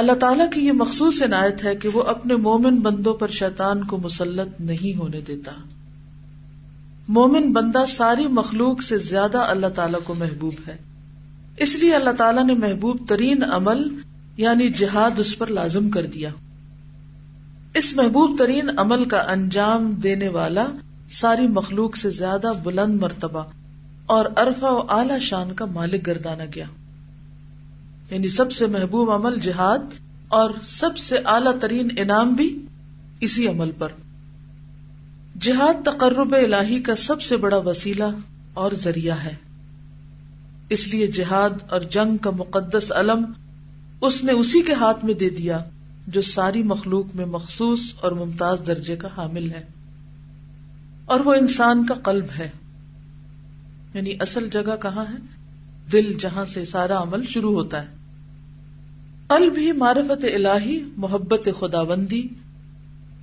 اللہ تعالیٰ کی یہ مخصوص عنایت ہے کہ وہ اپنے مومن بندوں پر شیطان کو مسلط نہیں ہونے دیتا۔ مومن بندہ ساری مخلوق سے زیادہ اللہ تعالیٰ کو محبوب ہے۔ اس لیے اللہ تعالیٰ نے محبوب ترین عمل یعنی جہاد اس پر لازم کر دیا۔ اس محبوب ترین عمل کا انجام دینے والا ساری مخلوق سے زیادہ بلند مرتبہ اور ارفا و اعلی شان کا مالک گردانا گیا۔ یعنی سب سے محبوب عمل جہاد اور سب سے اعلی ترین انعام بھی اسی عمل پر۔ جہاد تقرب الہی کا سب سے بڑا وسیلہ اور ذریعہ ہے۔ اس لیے جہاد اور جنگ کا مقدس علم اس نے اسی کے ہاتھ میں دے دیا جو ساری مخلوق میں مخصوص اور ممتاز درجے کا حامل ہے۔ اور وہ انسان کا قلب ہے۔ یعنی اصل جگہ کہاں ہے؟ دل جہاں سے سارا عمل شروع ہوتا ہے۔ قلب ہی معرفت الہی، محبت خدا بندی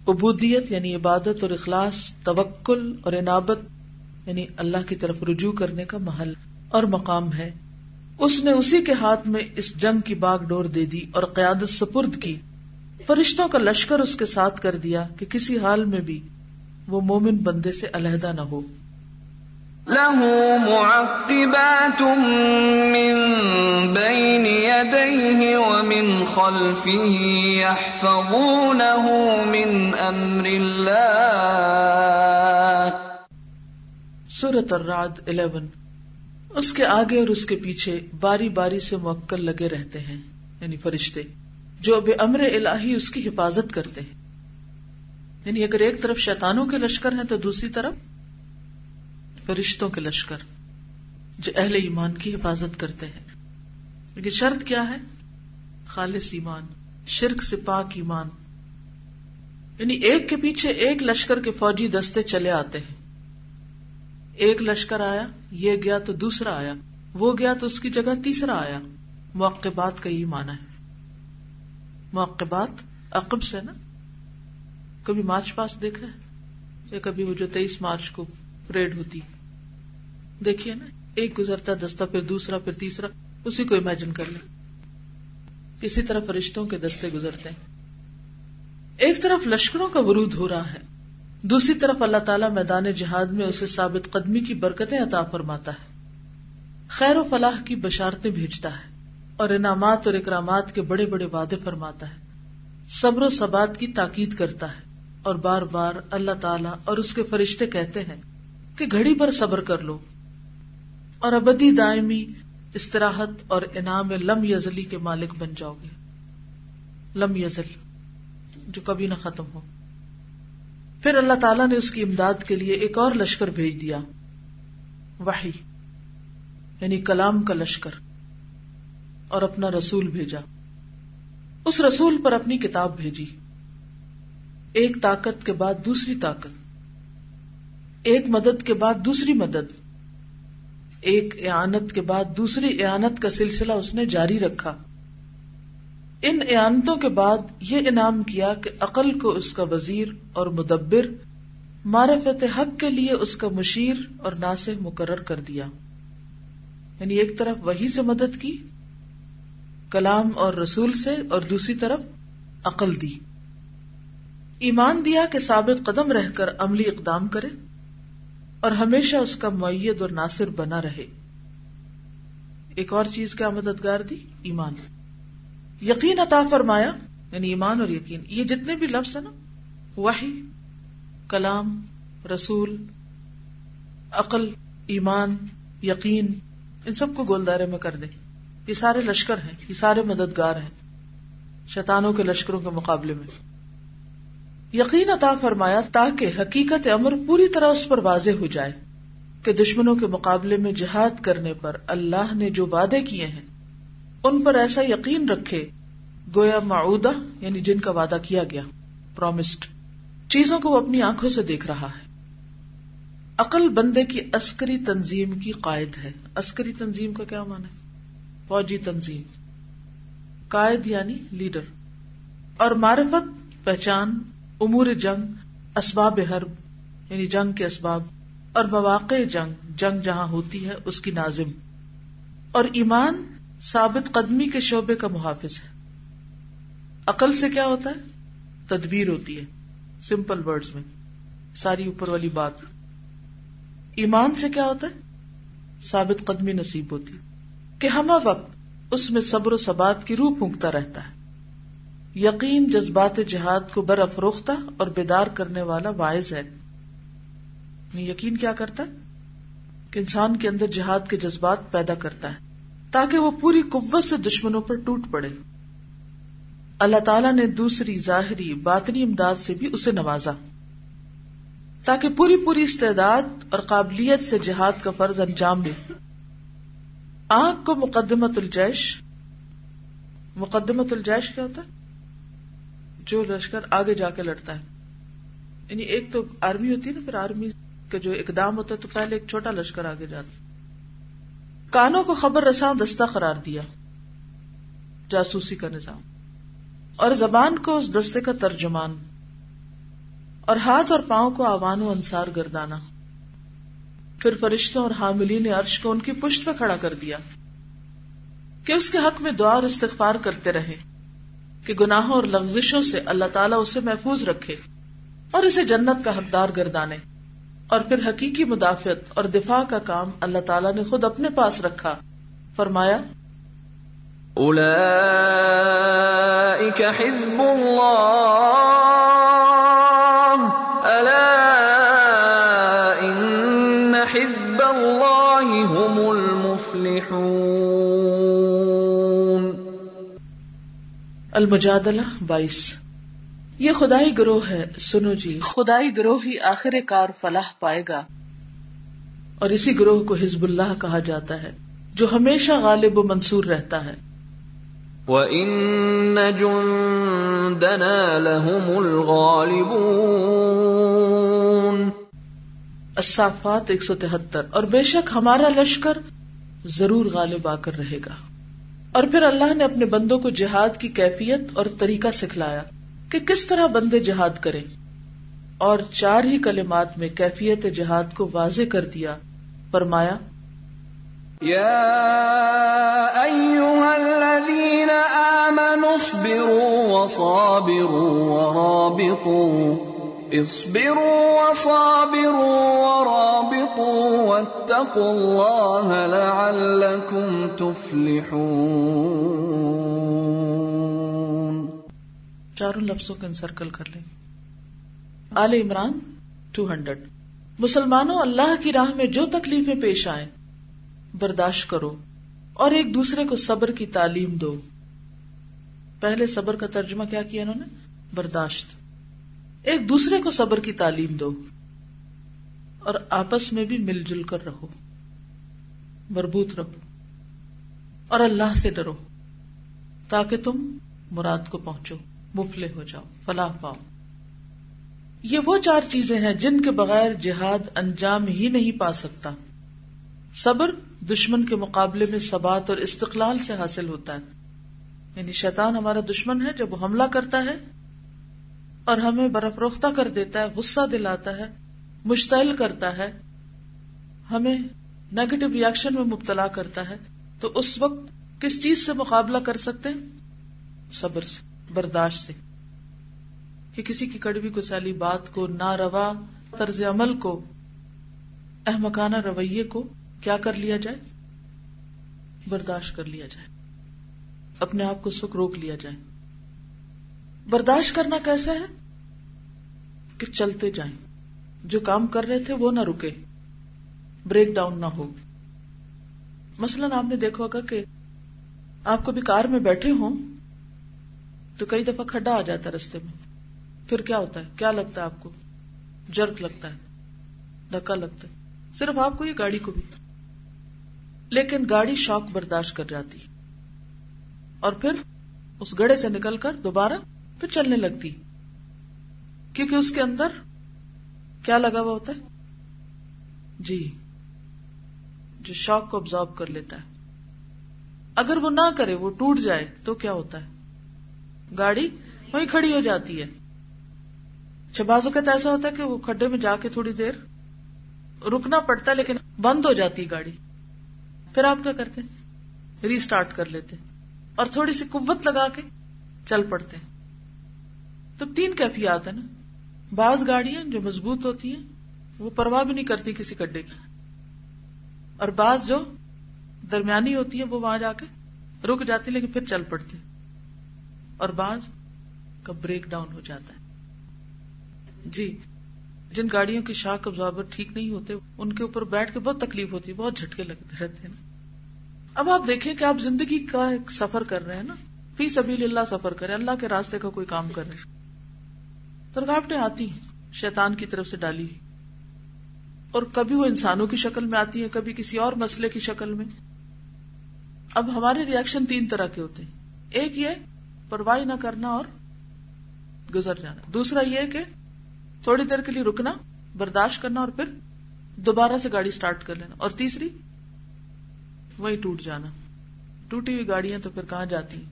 عبودیت یعنی عبادت اور اخلاص، توکل اور عنابت یعنی اللہ کی طرف رجوع کرنے کا محل اور مقام ہے۔ اس نے اسی کے ہاتھ میں اس جنگ کی باغ ڈور دے دی اور قیادت سپرد کی۔ فرشتوں کا لشکر اس کے ساتھ کر دیا کہ کسی حال میں بھی وہ مومن بندے سے علیحدہ نہ ہو۔ له معقبات من بين يديه ومن خلفه يحفظونه من امر الله. سورة الرعد 11 اس کے آگے اور اس کے پیچھے باری باری سے موکل لگے رہتے ہیں یعنی فرشتے، جو بے امر الہی اس کی حفاظت کرتے ہیں۔ یعنی اگر ایک طرف شیطانوں کے لشکر ہیں تو دوسری طرف فرشتوں کے لشکر جو اہل ایمان کی حفاظت کرتے ہیں۔ لیکن شرط کیا ہے؟ خالص ایمان، شرک سے پاک ایمان۔ یعنی ایک کے پیچھے ایک لشکر کے فوجی دستے چلے آتے ہیں۔ ایک لشکر آیا، یہ گیا تو دوسرا آیا، وہ گیا تو اس کی جگہ تیسرا آیا۔ موقبات کا یہ مانا ہے۔ موقبات عقب سے نا؟ کبھی مارچ پاس دیکھا ہے؟ یا کبھی وہ جو تیئیس مارچ کو پریڈ ہوتی۔ دیکھیے نا، ایک گزرتا دستہ، پھر دوسرا، پھر تیسرا، اسی کو امیجن کر لیں۔ اسی طرح فرشتوں کے دستے گزرتے ہیں۔ ایک طرف لشکروں کا ورود ہو رہا ہے، دوسری طرف اللہ تعالیٰ میدان جہاد میں اسے ثابت قدمی کی برکتیں عطا فرماتا ہے۔ خیر و فلاح کی بشارتیں بھیجتا ہے اور انعامات اور اکرامات کے بڑے بڑے وعدے فرماتا ہے۔ صبر و ثبات کی تاکید کرتا ہے اور بار بار اللہ تعالیٰ اور اس کے فرشتے کہتے ہیں کہ گھڑی پر صبر کر لو۔ اور ابدی دائمی استراحت اور انعام لم یزلی کے مالک بن جاؤ گے۔ لم یزل، جو کبھی نہ ختم ہو۔ پھر اللہ تعالیٰ نے اس کی امداد کے لیے ایک اور لشکر بھیج دیا۔ وحی یعنی کلام کا لشکر۔ اور اپنا رسول بھیجا۔ اس رسول پر اپنی کتاب بھیجی۔ ایک طاقت کے بعد دوسری طاقت۔ ایک مدد کے بعد دوسری مدد۔ ایک اعانت کے بعد دوسری اعانت کا سلسلہ اس نے جاری رکھا۔ ان اعانتوں کے بعد یہ انعام کیا کہ عقل کو اس کا وزیر اور مدبر معرفت حق کے لیے اس کا مشیر اور ناصح مقرر کر دیا۔ یعنی ایک طرف وہی سے مدد کی، کلام اور رسول سے، اور دوسری طرف عقل دی۔ ایمان دیا کہ ثابت قدم رہ کر عملی اقدام کرے۔ اور ہمیشہ اس کا معیت اور ناصر بنا رہے۔ ایک اور چیز کیا مددگار دی ایمان۔ یقین عطا فرمایا یعنی ایمان اور یقین۔ یہ جتنے بھی لفظ ہیں نا، وحی، کلام، رسول، عقل، ایمان، یقین، ان سب کو گولدارے میں کر دے یہ سارے لشکر ہیں، یہ سارے مددگار ہیں، شیطانوں کے لشکروں کے مقابلے میں۔ یقین عطا فرمایا تاکہ حقیقت امر پوری طرح اس پر واضح ہو جائے کہ دشمنوں کے مقابلے میں جہاد کرنے پر اللہ نے جو وعدے کیے ہیں، ان پر ایسا یقین رکھے، گویا معودہ یعنی جن کا وعدہ کیا گیا پرومسڈ چیزوں کو وہ اپنی آنکھوں سے دیکھ رہا ہے۔ عقل بندے کی عسکری تنظیم کی قائد ہے۔ عسکری تنظیم کا کیا مانا ہے فوجی تنظیم۔ قائد یعنی لیڈر۔ اور معرفت، پہچان امور جنگ، اسباب حرب یعنی جنگ کے اسباب، اور مواقع جنگ جنگ جہاں ہوتی ہے، اس کی نازم۔ اور ایمان ثابت قدمی کے شعبے کا محافظ ہے۔ عقل سے کیا ہوتا ہے؟ تدبیر ہوتی ہے۔ سمپل ورڈز میں، ساری اوپر والی بات۔ ایمان سے کیا ہوتا ہے؟ ثابت قدمی نصیب ہوتی کہ ہم وقت اس میں صبر و ثبات کی روح پھونکتا رہتا ہے۔ یقین جذبات جہاد کو برف روختہ اور بیدار کرنے والا باعث ہے۔ یقین کیا کرتا ہے؟ کہ انسان کے اندر جہاد کے جذبات پیدا کرتا ہے، تاکہ وہ پوری قوت سے دشمنوں پر ٹوٹ پڑے۔ اللہ تعالیٰ نے دوسری ظاہری باطنی امداد سے بھی اسے نوازا۔ تاکہ پوری پوری استعداد اور قابلیت سے جہاد کا فرض انجام دے۔ آنکھ کو مقدمت الجیش مقدمت الجیش کیا ہوتا ہے؟ جو لشکر آگے جا کے لڑتا ہے۔ یعنی ایک تو آرمی ہوتی ہے نا، پھر آرمی کا جو اقدام ہوتا ہے تو پہلے ایک چھوٹا لشکر آگے جاتا کانوں کو خبر رساں، دستہ قرار دیا۔ جاسوسی کا نظام۔ اور زبان کو اس دستے کا ترجمان۔ اور ہاتھ اور پاؤں کو آوان و انصار گردانا۔ پھر فرشتوں اور حاملین عرش کو ان کی پشت پہ کھڑا کر دیا کہ اس کے حق میں دعا اور استغفار کرتے رہے۔ کہ گناہوں اور لغزشوں سے اللہ تعالیٰ اسے محفوظ رکھے اور اسے جنت کا حقدار گردانے اور پھر حقیقی مدافعت اور دفاع کا کام اللہ تعالیٰ نے خود اپنے پاس رکھا۔ فرمایا حزب اللہ ان حزب اللہ هم المفلحون۔ المجادلہ بائیس۔ یہ خدائی گروہ ہے سنو جی۔ خدائی گروہ ہی آخر کار فلاح پائے گا۔ اور اسی گروہ کو حزب اللہ کہا جاتا ہے جو ہمیشہ غالب و منصور رہتا ہے۔ وَإِنَّ جُندَنَا لَهُمُ الْغَالِبُونَ۔ الصافات ایک سو تہتر۔ اور بے شک ہمارا لشکر ضرور غالب آ کر رہے گا۔ اور پھر اللہ نے اپنے بندوں کو جہاد کی کیفیت اور طریقہ سکھلایا کہ کس طرح بندے جہاد کریں۔ اور چار ہی کلمات میں کیفیت جہاد کو واضح کر دیا۔ فرمایا، یا ایوہا الذین آمنوا اصبروا وصابروا ورابطوا۔ اصبروا وصابروا ورابطوا واتقوا اللہ لعلکم تفلحون. چاروں لفظوں کو انسرکل کر لیں۔ آل عمران ٹو ہنڈریڈ مسلمانوں، اللہ کی راہ میں جو تکلیفیں پیش آئیں، برداشت کرو اور ایک دوسرے کو صبر کی تعلیم دو۔ پہلے صبر کا ترجمہ کیا کیا انہوں نے؟ برداشت۔ ایک دوسرے کو صبر کی تعلیم دو اور آپس میں بھی مل جل کر رہو۔ مربوط رہو۔ اور اللہ سے ڈرو۔ تاکہ تم مراد کو پہنچو۔ مفلے ہو جاؤ۔ فلاح پاؤ۔ یہ وہ چار چیزیں ہیں جن کے بغیر جہاد انجام ہی نہیں پا سکتا۔ صبر دشمن کے مقابلے میں سبات اور استقلال سے حاصل ہوتا ہے۔ یعنی شیطان ہمارا دشمن ہے، جب وہ حملہ کرتا ہے اور ہمیں برف روختہ کر دیتا ہے، غصہ دلاتا ہے، مشتعل کرتا ہے، ہمیں نیگیٹو ریئیکشن میں مبتلا کرتا ہے۔ تو اس وقت کس چیز سے مقابلہ کر سکتے ہیں؟ صبر سے، برداشت سے۔ کہ کسی کی کڑوی کو بات کو نہ روا طرز عمل کو احمکانہ رویے کو کیا کر لیا جائے؟ برداشت کر لیا جائے۔ اپنے آپ کو سکھ روک لیا جائے۔ برداشت کرنا کیسا ہے؟ کہ چلتے جائیں۔ جو کام کر رہے تھے وہ نہ رکے۔ بریک ڈاؤن نہ ہو۔ مثلاً آپ نے دیکھا ہوگا کہ آپ کو بھی کار میں بیٹھے ہوں تو کئی دفعہ کھڈا آ جاتا ہے رستے میں۔ پھر کیا ہوتا ہے؟ کیا لگتا ہے آپ کو؟ جرک لگتا ہے۔ دھکا لگتا ہے۔ صرف آپ کو یہ گاڑی کو بھی؟ لیکن گاڑی شوق برداشت کر جاتی۔ اور پھر اس گڑے سے نکل کر دوبارہ پھر چلنے لگتی کیونکہ اس کے اندر کیا لگا ہوا ہوتا ہے؟ جی جو شوق کو ابزارو کر لیتا ہے۔ اگر وہ نہ کرے، وہ ٹوٹ جائے، تو کیا ہوتا ہے؟ گاڑی وہی کھڑی ہو جاتی ہے۔ اچھا، بازو کا ایسا ہوتا ہے کہ وہ کھڈے میں جا کے تھوڑی دیر رکنا پڑتا ہے، لیکن بند ہو جاتی گاڑی۔ پھر آپ کیا کرتے ری اسٹارٹ کر لیتے اور تھوڑی سی قوت لگا کے چل پڑتے تو تین کیفیات ہیں نا۔ بعض گاڑیاں جو مضبوط ہوتی ہیں، وہ پرواہ بھی نہیں کرتی کسی کڈے کی۔ اور بعض جو درمیانی ہوتی ہے وہ وہاں جا کے رک جاتی لیکن پھر چل پڑتی اور بعض کا بریک ڈاؤن ہو جاتا ہے۔ جی جن گاڑیوں کی شاخ ابزاربر ٹھیک نہیں ہوتے، ان کے اوپر بیٹھ کے بہت تکلیف ہوتی ہے، بہت جھٹکے لگتے رہتے ہیں۔ اب آپ دیکھیں کہ آپ زندگی کا ایک سفر کر رہے ہیں نا۔ فی سبیل اللہ سفر کرے اللہ کے راستے کا کوئی کام کر رہے تو رکاوٹیں آتی ہیں، شیطان کی طرف سے ڈالی اور کبھی وہ انسانوں کی شکل میں آتی ہے، کبھی کسی اور مسئلے کی شکل میں۔ اب ہمارے ریئیکشن تین طرح کے ہوتے ہیں۔ ایک یہ پرواہ نہ کرنا اور گزر جانا۔ دوسرا یہ کہ تھوڑی دیر کے لیے رکنا، برداشت کرنا اور پھر دوبارہ سے گاڑی سٹارٹ کر لینا۔ اور تیسری وہی ٹوٹ جانا۔ ٹوٹی ہوئی گاڑیاں تو پھر کہاں جاتی؟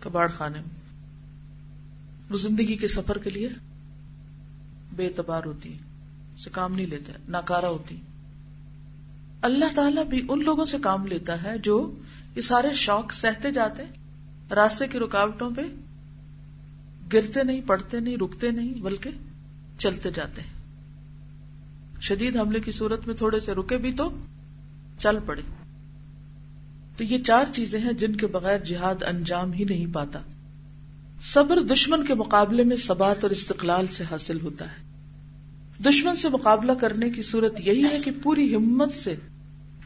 کباڑ خانے میں۔ وہ زندگی کے سفر کے لیے بے اعتبار ہوتی سے کام نہیں لیتے ناکارا ہوتی اللہ تعالیٰ بھی ان لوگوں سے کام لیتا ہے جو یہ سارے شوق سہتے جاتے راستے کی رکاوٹوں پہ گرتے نہیں پڑتے نہیں، رکتے نہیں، بلکہ چلتے جاتے ہیں۔ شدید حملے کی صورت میں تھوڑے سے رکے بھی تو چل پڑے۔ تو یہ چار چیزیں ہیں جن کے بغیر جہاد انجام ہی نہیں پاتا۔ صبر دشمن کے مقابلے میں سبات اور استقلال سے حاصل ہوتا ہے۔ دشمن سے مقابلہ کرنے کی صورت یہی ہے کہ پوری ہمت سے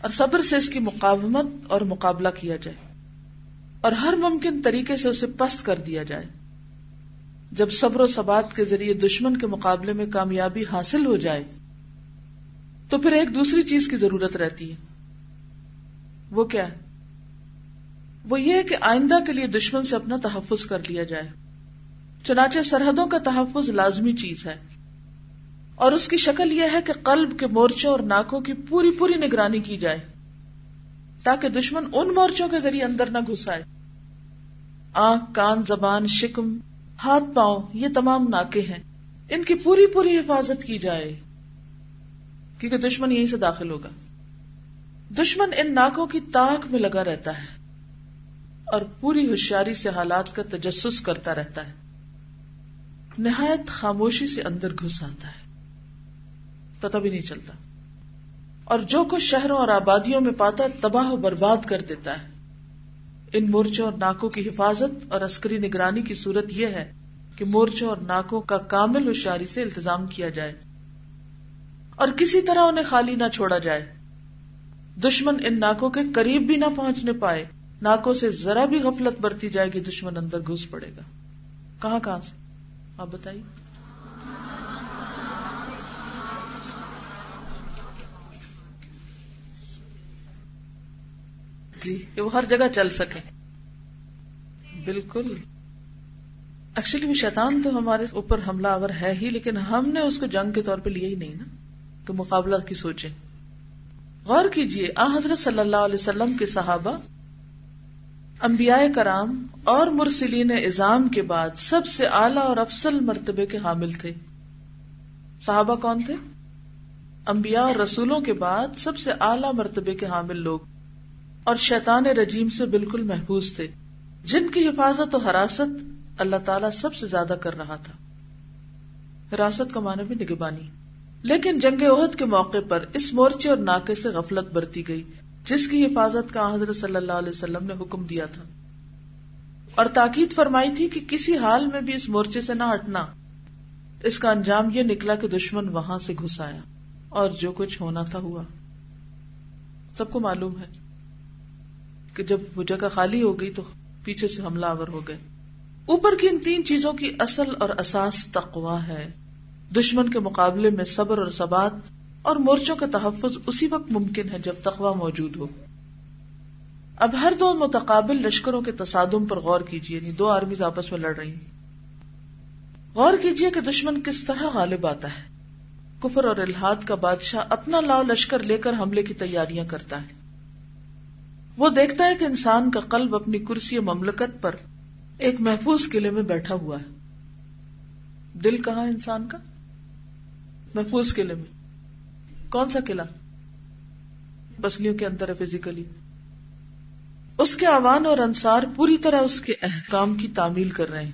اور صبر سے اس کی مقاومت اور مقابلہ کیا جائے اور ہر ممکن طریقے سے اسے پست کر دیا جائے۔ جب صبر و ثبات کے ذریعے دشمن کے مقابلے میں کامیابی حاصل ہو جائے، تو پھر ایک دوسری چیز کی ضرورت رہتی ہے۔ وہ کیا ہے؟ وہ یہ کہ آئندہ کے لیے دشمن سے اپنا تحفظ کر لیا جائے۔ چنانچہ سرحدوں کا تحفظ لازمی چیز ہے۔ اور اس کی شکل یہ ہے کہ قلب کے مورچوں اور ناکوں کی پوری پوری نگرانی کی جائے، تاکہ دشمن ان مورچوں کے ذریعے اندر نہ گھسائے۔ آنکھ، کان، زبان، شکم، ہاتھ، پاؤں، یہ تمام ناکے ہیں۔ ان کی پوری پوری حفاظت کی جائے، کیونکہ دشمن یہیں سے داخل ہوگا۔ دشمن ان ناکوں کی تاک میں لگا رہتا ہے۔ اور پوری ہوشیاری سے حالات کا تجسس کرتا رہتا ہے۔ نہایت خاموشی سے اندر گھس آتا ہے۔ پتہ بھی نہیں چلتا۔ اور جو کچھ شہروں اور آبادیوں میں پاتا تباہ و برباد کر دیتا ہے۔ ان مورچوں اور ناکوں کی حفاظت اور عسکری نگرانی کی صورت یہ ہے کہ مورچوں اور ناکوں کا کامل ہوشیاری سے التظام کیا جائے۔ اور کسی طرح انہیں خالی نہ چھوڑا جائے۔ دشمن ان ناکوں کے قریب بھی نہ پہنچنے پائے۔ ناکوں سے ذرا بھی غفلت برتی جائے گی، دشمن اندر گھس پڑے گا۔ کہاں کہاں سے؟ آپ بتائیے۔ جی کہ وہ ہر جگہ چل سکے۔ بالکل۔ ایکچولی وہ شیطان تو ہمارے اوپر حملہ آور ہے ہی، لیکن ہم نے اس کو جنگ کے طور پہ لیا ہی نہیں نا، کہ مقابلہ کی سوچیں۔ غور کیجیے، آ حضرت صلی اللہ علیہ وسلم کے صحابہ انبیاء کرام اور مرسلین ازام کے بعد سب سے اعلی اور افسل مرتبے کے حامل تھے۔ صحابہ کون تھے؟ انبیاء اور رسولوں کے بعد سب سے اعلی مرتبے کے حامل لوگ۔ اور شیطان رجیم سے بالکل محفوظ تھے۔ جن کی حفاظت و حراست اللہ تعالیٰ سب سے زیادہ کر رہا تھا۔ حراست کا معنی بھی نگبانی۔ لیکن جنگ عہد کے موقع پر اس مورچے اور ناکے سے غفلت برتی گئی۔ جس کی حفاظت کا حضرت صلی اللہ علیہ وسلم نے حکم دیا تھا۔ اور تاکید فرمائی تھی کہ کسی حال میں بھی اس مورچے سے نہ ہٹنا، اس کا انجام یہ نکلا کہ دشمن وہاں سے گھس آیا اور جو کچھ ہونا تھا ہوا۔ سب کو معلوم ہے کہ جب وہ جگہ خالی ہو گئی تو پیچھے سے حملہ آور ہو گئے۔ اوپر کی ان تین چیزوں کی اصل اور اساس تقوا ہے۔ دشمن کے مقابلے میں صبر اور ثبات اور مورچوں کا تحفظ اسی وقت ممکن ہے جب تقوا موجود ہو۔ اب ہر دو متقابل لشکروں کے تصادم پر غور کیجیے یعنی دو آرمیز آپس میں لڑ رہی ہیں۔ غور کیجیے کہ دشمن کس طرح غالب آتا ہے۔ کفر اور الحاد کا بادشاہ اپنا لاؤ لشکر لے کر حملے کی تیاریاں کرتا ہے۔ وہ دیکھتا ہے کہ انسان کا قلب اپنی کرسی مملکت پر ایک محفوظ قلعے میں بیٹھا ہوا ہے۔ دل کہاں انسان کا؟ محفوظ قلعے میں۔ کون سا قلعہ؟ بسلیوں کے اندر ہے فزیکلی اس کے عوان اور انصار پوری طرح اس کے احکام کی تعمیل کر رہے ہیں۔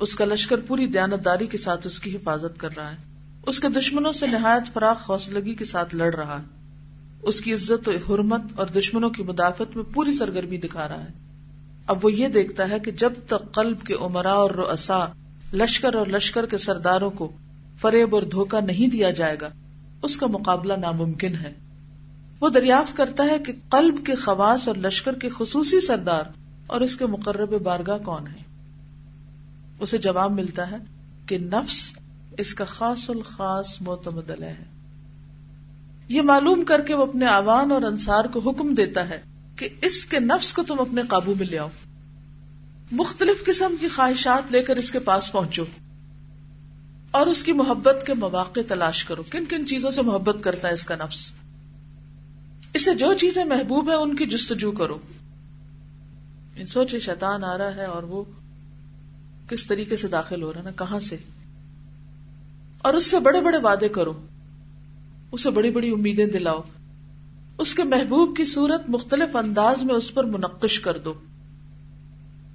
اس کا لشکر پوری دیانتداری کے ساتھ اس کی حفاظت کر رہا ہے۔ اس کے دشمنوں سے نہایت فراخ حوصلگی کے ساتھ لڑ رہا ہے۔ اس کی عزت و حرمت اور دشمنوں کی مدافعت میں پوری سرگرمی دکھا رہا ہے۔ اب وہ یہ دیکھتا ہے کہ جب تک قلب کے عمرا اور رؤسا لشکر اور لشکر کے سرداروں کو فریب اور دھوکہ نہیں دیا جائے گا اس کا مقابلہ ناممکن ہے۔ وہ دریافت کرتا ہے کہ قلب کے خواص اور لشکر کے خصوصی سردار اور اس کے مقرب بارگاہ کون ہے اسے جواب ملتا ہے کہ نفس اس کا خاص الخاص معتمد ہے۔ یہ معلوم کر کے وہ اپنے آوان اور انصار کو حکم دیتا ہے کہ اس کے نفس کو تم اپنے قابو میں لے آؤ۔ مختلف قسم کی خواہشات لے کر اس کے پاس پہنچو۔ اور اس کی محبت کے مواقع تلاش کرو۔ کن کن چیزوں سے محبت کرتا ہے اس کا نفس؟ اسے جو چیزیں محبوب ہیں ان کی جستجو کرو۔ سوچے شیطان آ رہا ہے اور وہ کس طریقے سے داخل ہو رہا ہے نا کہاں سے؟ اور اس سے بڑے بڑے وعدے کرو۔ اسے بڑی بڑی امیدیں دلاؤ۔ اس کے محبوب کی صورت مختلف انداز میں اس پر منقش کر دو۔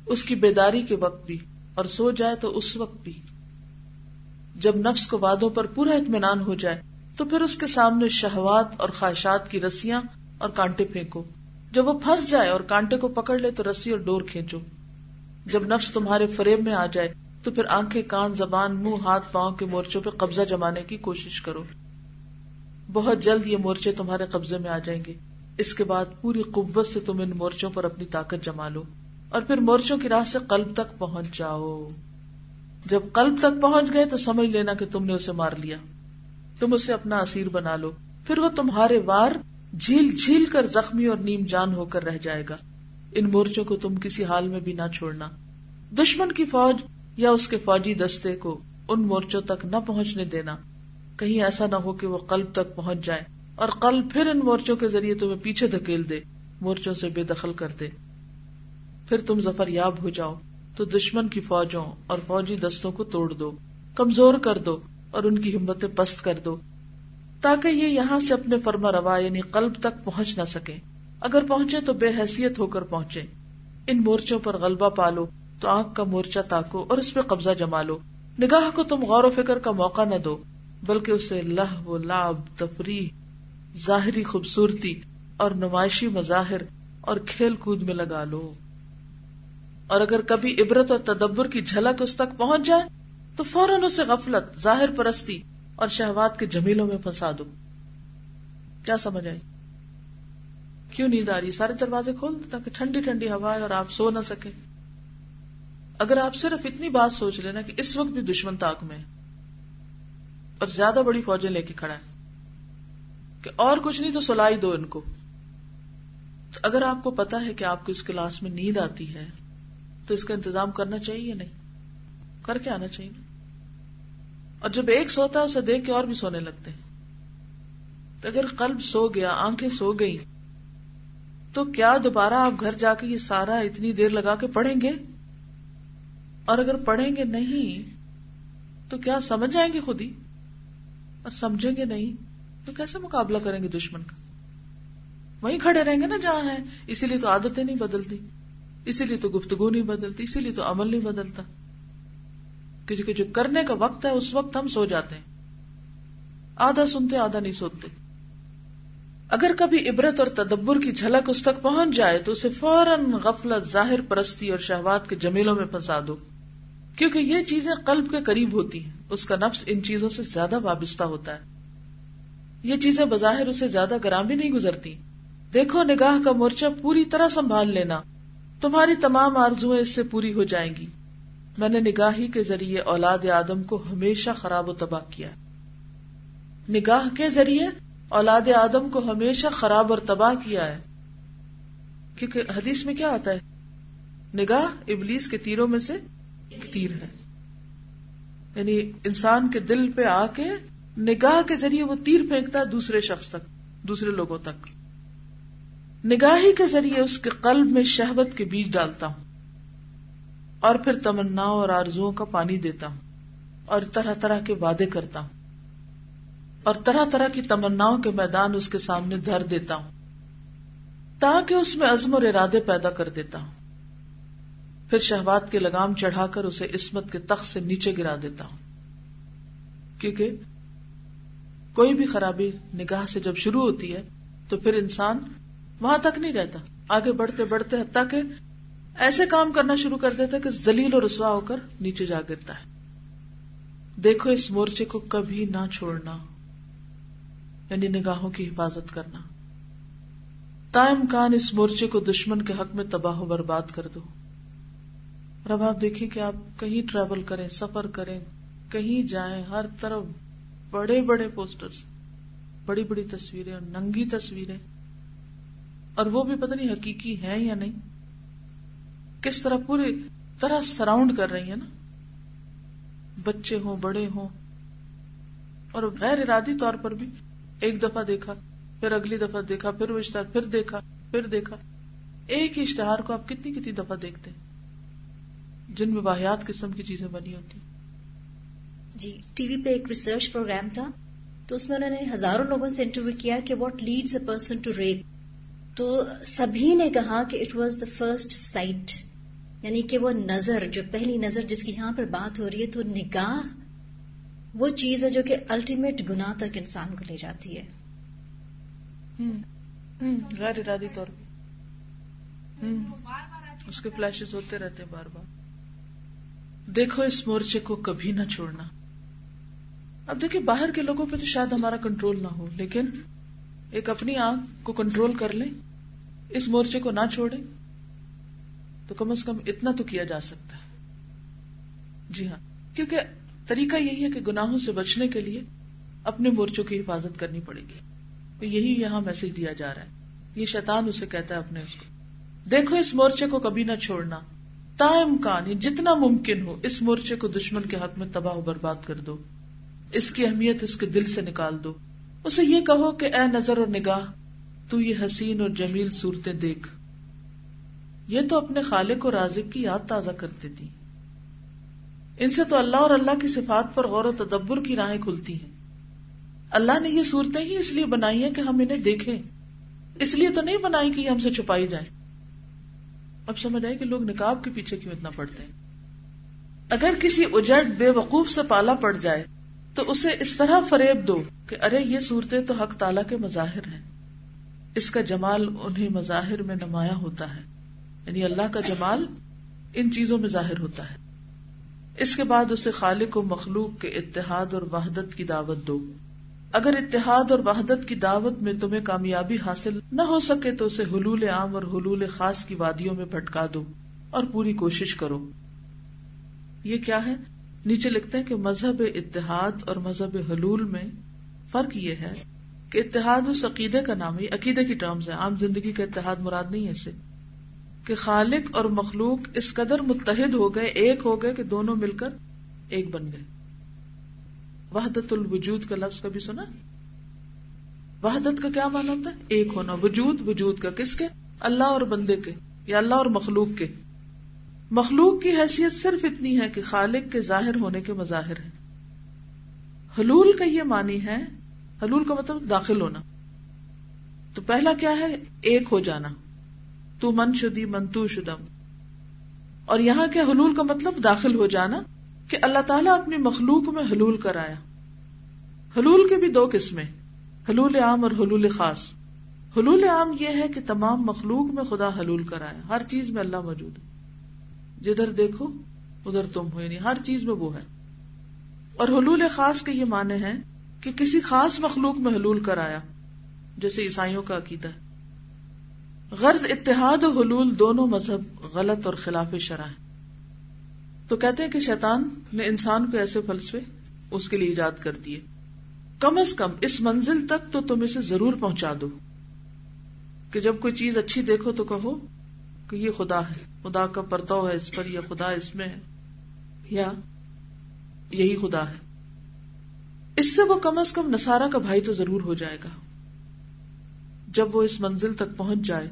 اس کی بیداری کے وقت بھی اور سو جائے تو اس وقت بھی۔ جب نفس کو وادوں پر پورا اطمینان ہو جائے، تو پھر اس کے سامنے شہوات اور خواہشات کی رسیاں اور کانٹے پھینکو۔ جب وہ پھنس جائے اور کانٹے کو پکڑ لے تو رسی اور ڈور کھینچو۔ جب نفس تمہارے فریب میں آ جائے، تو پھر آنکھیں، کان، زبان، منہ، ہاتھ، پاؤں کے مورچوں پہ قبضہ جمانے کی کوشش کرو۔ بہت جلد یہ مورچے تمہارے قبضے میں آ جائیں گے۔ اس کے بعد پوری قوت سے تم ان مورچوں پر اپنی طاقت جما لو۔ اور پھر مورچوں کی راہ سے قلب تک پہنچ جاؤ۔ جب قلب تک پہنچ گئے تو سمجھ لینا کہ تم نے اسے مار لیا۔ تم اسے اپنا اسیر بنا لو۔ پھر وہ تمہارے وار جھیل جھیل کر زخمی اور نیم جان ہو کر رہ جائے گا۔ ان مورچوں کو تم کسی حال میں بھی نہ چھوڑنا۔ دشمن کی فوج یا اس کے فوجی دستے کو ان مورچوں تک نہ پہنچنے دینا۔ کہیں ایسا نہ ہو کہ وہ قلب تک پہنچ جائے اور قلب پھر ان مورچوں کے ذریعے تمہیں پیچھے دھکیل دے۔ مورچوں سے بے دخل کر دے۔ پھر تم ظفر یاب ہو جاؤ۔ تو دشمن کی فوجوں اور فوجی دستوں کو توڑ دو، کمزور کر دو اور ان کی ہمتیں پست کر دو۔ تاکہ یہ یہاں سے اپنے فرما روا یعنی قلب تک پہنچ نہ سکے۔ اگر پہنچے تو بے حیثیت ہو کر پہنچے۔ ان مورچوں پر غلبہ پالو تو آنکھ کا مورچہ تاکو اور اس پہ قبضہ جما لو۔ نگاہ کو تم غور و فکر کا موقع نہ دو، بلکہ اسے لہ و لاب تفریح، ظاہری خوبصورتی اور نمائشی مظاہر اور کھیل کود میں لگا لو۔ اور اگر کبھی عبرت اور تدبر کی جھلک اس تک پہنچ جائے، تو فوراً اسے غفلت، ظاہر پرستی اور شہوات کے جمیلوں میں پھنسا دو کیا سمجھ آئی؟ کیوں نیند آ رہی سارے دروازے کھول دو تاکہ ٹھنڈی ٹھنڈی ہوا ہے اور آپ سو نہ سکے اگر آپ صرف اتنی بات سوچ لینا کہ اس وقت بھی دشمن تاک میں اور زیادہ بڑی فوجیں لے کے کھڑا ہے، کہ اور کچھ نہیں تو سلائی دو ان کو۔ تو اگر آپ کو پتا ہے کہ آپ کو اس کلاس میں نیند آتی ہے تو اس کا انتظام کرنا چاہیے نہیں؟ کر کے آنا چاہیے اور جب ایک سوتا ہے، اسے دیکھ کے اور بھی سونے لگتے ہیں۔ تو اگر قلب سو گیا، آنکھیں سو گئی تو کیا دوبارہ آپ گھر جا کے یہ سارا اتنی دیر لگا کے پڑھیں گے؟ اور اگر پڑھیں گے نہیں، تو کیا سمجھ جائیں گے خود ہی؟ اور سمجھیں گے نہیں، تو کیسے مقابلہ کریں گے دشمن کا؟ وہیں کھڑے رہیں گے نا جہاں ہے اسی لیے تو عادتیں نہیں بدلتی۔ اسی لیے تو گفتگو نہیں بدلتی، اسی لیے تو عمل نہیں بدلتا۔ کیونکہ جو کرنے کا وقت ہے، اس وقت ہم سو جاتے ہیں۔ آدھا سنتے، آدھا نہیں سوتے اگر کبھی عبرت اور تدبر کی جھلک اس تک پہنچ جائے، تو اسے فوراً غفلت، ظاہر پرستی اور شہوات کے جمیلوں میں پھنسا دو۔ کیونکہ یہ چیزیں قلب کے قریب ہوتی ہیں۔ اس کا نفس ان چیزوں سے زیادہ وابستہ ہوتا ہے۔ یہ چیزیں بظاہر اسے زیادہ گرام بھی نہیں گزرتی۔ دیکھو، نگاہ کا مورچہ پوری طرح سنبھال لینا۔ تمہاری تمام آرزویں اس سے پوری ہو جائیں گی۔ میں نے نگاہی کے ذریعے اولاد آدم کو ہمیشہ خراب و تباہ کیا۔ نگاہ کے ذریعے اولاد آدم کو ہمیشہ خراب اور تباہ کیا ہے۔ کیونکہ حدیث میں کیا آتا ہے؟ نگاہ ابلیس کے تیروں میں سے ایک تیر ہے۔ یعنی انسان کے دل پہ آ کے نگاہ کے ذریعے وہ تیر پھینکتا ہے دوسرے شخص تک، دوسرے لوگوں تک۔ نگاہی کے ذریعے اس کے قلب میں شہبت کے بیج ڈالتا ہوں اور پھر تمنا اور آرزو کا پانی دیتا ہوں اور طرح طرح کے وعدے کرتا ہوں اور طرح طرح کی تمنا کے میدان اس کے سامنے دھر دیتا ہوں تاکہ اس میں عزم اور ارادے پیدا کر دیتا ہوں پھر شہبات کے لگام چڑھا کر اسے عصمت کے تخت سے نیچے گرا دیتا ہوں کیونکہ کوئی بھی خرابی نگاہ سے جب شروع ہوتی ہے تو پھر انسان وہاں تک نہیں رہتا آگے بڑھتے بڑھتے حتیٰ کہ ایسے کام کرنا شروع کر دیتا کہ زلیل اور رسوا ہو کر نیچے جا گرتا ہے۔ دیکھو اس مورچے کو کبھی نہ چھوڑنا یعنی نگاہوں کی حفاظت کرنا۔ تائم کان اس مورچے کو دشمن کے حق میں تباہ و برباد کر دو۔ اور اب آپ دیکھیں کہ آپ کہیں ٹریول کریں، سفر کریں، کہیں جائیں، ہر طرف بڑے بڑے پوسٹرز بڑی بڑی تصویریں اور ننگی تصویریں۔ اور وہ بھی پتہ نہیں حقیقی ہیں یا نہیں۔ کس طرح پوری طرح سراؤنڈ کر رہی ہیں نا۔ بچے ہوں، بڑے ہوں۔ اور غیر ارادی طور پر بھی ایک دفعہ دیکھا، پھر اگلی دفعہ دیکھا، پھر وہ اشتہار پھر دیکھا پھر دیکھا۔ ایک ہی اشتہار کو آپ کتنی کتنی دفعہ دیکھتے ہیں۔ جن میں واحد قسم کی چیزیں بنی ہوتی جی ٹی وی پہ ایک ریسرچ پروگرام تھا، تو اس میں انہوں نے ہزاروں لوگوں سے انٹرویو کیا کہ what leads a person to rape تو سبھی نے کہا کہ it was the first sight یعنی کہ وہ نظر، جو پہلی نظر جس کی یہاں پر بات ہو رہی ہے، تو نگاہ، وہ چیز ہے جو کہ الٹیمیٹ گنا تک انسان کو لے جاتی ہے۔ غیر ارادی طور پہ۔ اس کے فلیشز ہوتے رہتے بار بار۔ دیکھو اس مورچے کو کبھی نہ چھوڑنا۔ اب دیکھیں باہر کے لوگوں پہ تو شاید ہمارا کنٹرول نہ ہو، لیکن ایک اپنی آنکھ کو کنٹرول کر لیں۔ اس مورچے کو نہ چھوڑیں تو کم از کم اتنا تو کیا جا سکتا ہے۔ جی ہاں کیونکہ طریقہ یہی ہے کہ گناہوں سے بچنے کے لیے اپنے مورچوں کی حفاظت کرنی پڑے گی۔ تو یہی یہاں میسج دیا جا رہا ہے۔ یہ شیطان اسے کہتا ہے اپنے اس کو، دیکھو اس مورچے کو کبھی نہ چھوڑنا۔ تا امکان جتنا ممکن ہو، اس مورچے کو دشمن کے حق میں تباہ و برباد کر دو۔ اس کی اہمیت اس کے دل سے نکال دو۔ اسے یہ کہو کہ اے نظر اور نگاہ تو یہ حسین اور جمیل صورتیں دیکھ۔ یہ تو اپنے خالق اور رازق کی یاد تازہ کرتے تھی ان سے تو اللہ اور اللہ کی صفات پر غور و تدبر کی راہیں کھلتی ہیں۔ اللہ نے یہ صورتیں ہی اس لیے بنائی ہیں کہ ہم انہیں دیکھیں۔ اس لیے تو نہیں بنائی کہ یہ ہم سے چھپائی جائے۔ اب سمجھ آئے کہ لوگ نکاب کے پیچھے کیوں اتنا پڑتے ہیں۔ اگر کسی اجڑ بے وقوف سے پالا پڑ جائے تو اسے اس طرح فریب دو کہ ارے یہ صورتیں تو حق تعالیٰ کے مظاہر ہیں۔ اس کا جمال انہیں مظاہر میں نمایاں ہوتا ہے۔ یعنی اللہ کا جمال ان چیزوں میں ظاہر ہوتا ہے۔ اس کے بعد اسے خالق و مخلوق کے اتحاد اور وحدت کی دعوت دو۔ اگر اتحاد اور وحدت کی دعوت میں تمہیں کامیابی حاصل نہ ہو سکے تو اسے حلول عام اور حلول خاص کی وادیوں میں بھٹکا دو اور پوری کوشش کرو۔ یہ کیا ہے؟ نیچے لکھتے ہیں کہ مذہب اتحاد اور مذہب حلول میں فرق یہ ہے کہ اتحاد اس عقیدے کا نام ہے عقیدے کی ٹرمز ہے عام زندگی کا اتحاد مراد نہیں ہے اسے کہ خالق اور مخلوق اس قدر متحد ہو گئے، ایک ہو گئے کہ دونوں مل کر ایک بن گئے۔ وحدت الوجود کا لفظ کبھی سنا؟ وحدت کا کیا مانا ہوتا ہے؟ ایک ہونا۔ وجود وجود کا کس کے؟ اللہ اور بندے کے، یا اللہ اور مخلوق کے۔ مخلوق کی حیثیت صرف اتنی ہے کہ خالق کے ظاہر ہونے کے مظاہر ہیں۔ حلول کا یہ معنی ہے حلول کا مطلب داخل ہونا۔ تو پہلا کیا ہے؟ ایک ہو جانا۔ تو من شدی منتو شدم۔ اور یہاں کے حلول کا مطلب داخل ہو جانا؟ کہ اللہ تعالیٰ اپنی مخلوق میں حلول کرایا۔ حلول کے بھی دو قسمیں۔ حلول عام اور حلول خاص۔ حلول عام یہ ہے کہ تمام مخلوق میں خدا حلول کرایا۔ ہر چیز میں اللہ موجود ہے۔ جدھر دیکھو، ادھر تم ہو یعنی ہر چیز میں وہ ہے۔ اور حلول خاص کے یہ معنی ہے کہ کسی خاص مخلوق میں حلول کرایا جیسے عیسائیوں کا عقیدہ ہے۔ غرض اتحاد و حلول دونوں مذہب غلط اور خلاف شرح ہے تو کہتے ہیں کہ شیطان نے انسان کو ایسے فلسفے اس کے لیے ایجاد کر دیے۔ کم از کم اس منزل تک تو تم اسے ضرور پہنچا دو۔ کہ جب کوئی چیز اچھی دیکھو تو کہو کہ یہ خدا ہے، خدا کا پرتو ہے اس پر یا خدا اس میں ہے، یا یہی خدا ہے۔ اس سے وہ کم از کم نسارا کا بھائی تو ضرور ہو جائے گا۔ جب وہ اس منزل تک پہنچ جائے،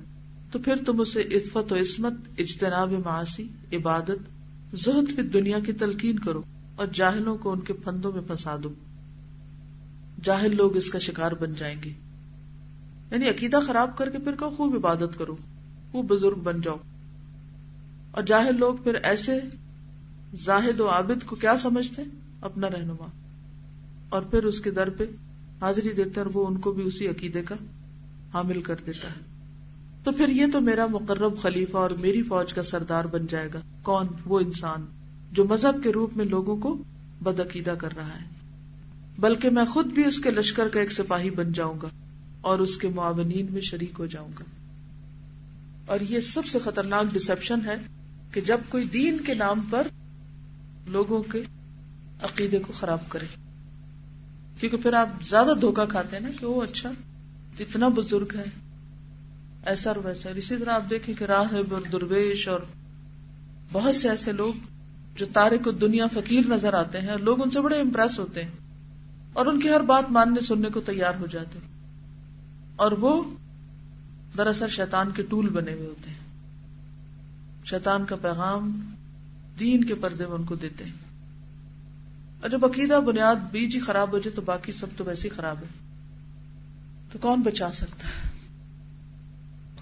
تو پھر تم اسے عفت و عصمت، اجتناب معاشی عبادت، زہد پھر دنیا کی تلقین کرو اور جاہلوں کو ان کے پھندوں میں پھنسا دو۔ جاہل لوگ اس کا شکار بن جائیں گے۔ یعنی عقیدہ خراب کر کے پھر کہ خوب عبادت کرو، خوب بزرگ بن جاؤ۔ اور جاہل لوگ پھر ایسے زاہد و عابد کو کیا سمجھتے؟ اپنا رہنما۔ اور پھر اس کے در پہ حاضری دیتے اور وہ ان کو بھی اسی عقیدے کا حامل کر دیتا ہے۔ تو پھر یہ تو میرا مقرب خلیفہ اور میری فوج کا سردار بن جائے گا۔ کون؟ وہ انسان جو مذہب کے روپ میں لوگوں کو بدعقیدہ کر رہا ہے۔ بلکہ میں خود بھی اس کے لشکر کا ایک سپاہی بن جاؤں گا اور اس کے معاونین میں شریک ہو جاؤں گا۔ اور یہ سب سے خطرناک ڈسپشن ہے کہ جب کوئی دین کے نام پر لوگوں کے عقیدے کو خراب کرے۔ کیونکہ پھر آپ زیادہ دھوکا کھاتے ہیں نا کہ وہ اچھا اتنا بزرگ ہے، ایسا اور ویسا۔ اسی طرح آپ دیکھیں کہ راہب اور درویش اور بہت سے ایسے لوگ جو تارے کو دنیا فقیر نظر آتے ہیں اور لوگ ان سے بڑے امپریس ہوتے ہیں اور ان کی ہر بات ماننے سننے کو تیار ہو جاتے ہیں۔ اور وہ دراصل شیطان کے ٹول بنے ہوئے ہوتے ہیں۔ شیطان کا پیغام دین کے پردے میں ان کو دیتے ہیں۔ اور جب عقیدہ بنیاد بیج ہی خراب ہو جائے تو باقی سب تو ویسے ہی خراب ہے۔ تو کون بچا سکتا ہے؟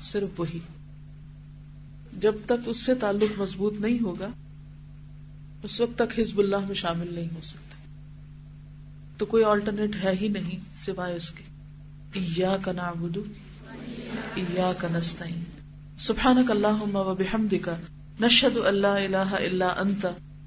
صرف وہی۔ جب تک اس سے تعلق مضبوط نہیں ہوگا، اس وقت تک حزب اللہ میں شامل نہیں ہو سکتا تو کوئی آلٹرنیٹ ہے ہی نہیں سوائے اس کے۔ ایاک نعبد ایاک نستعین سبحانک اللہم و بحمدک نشہد ان الہ الا انت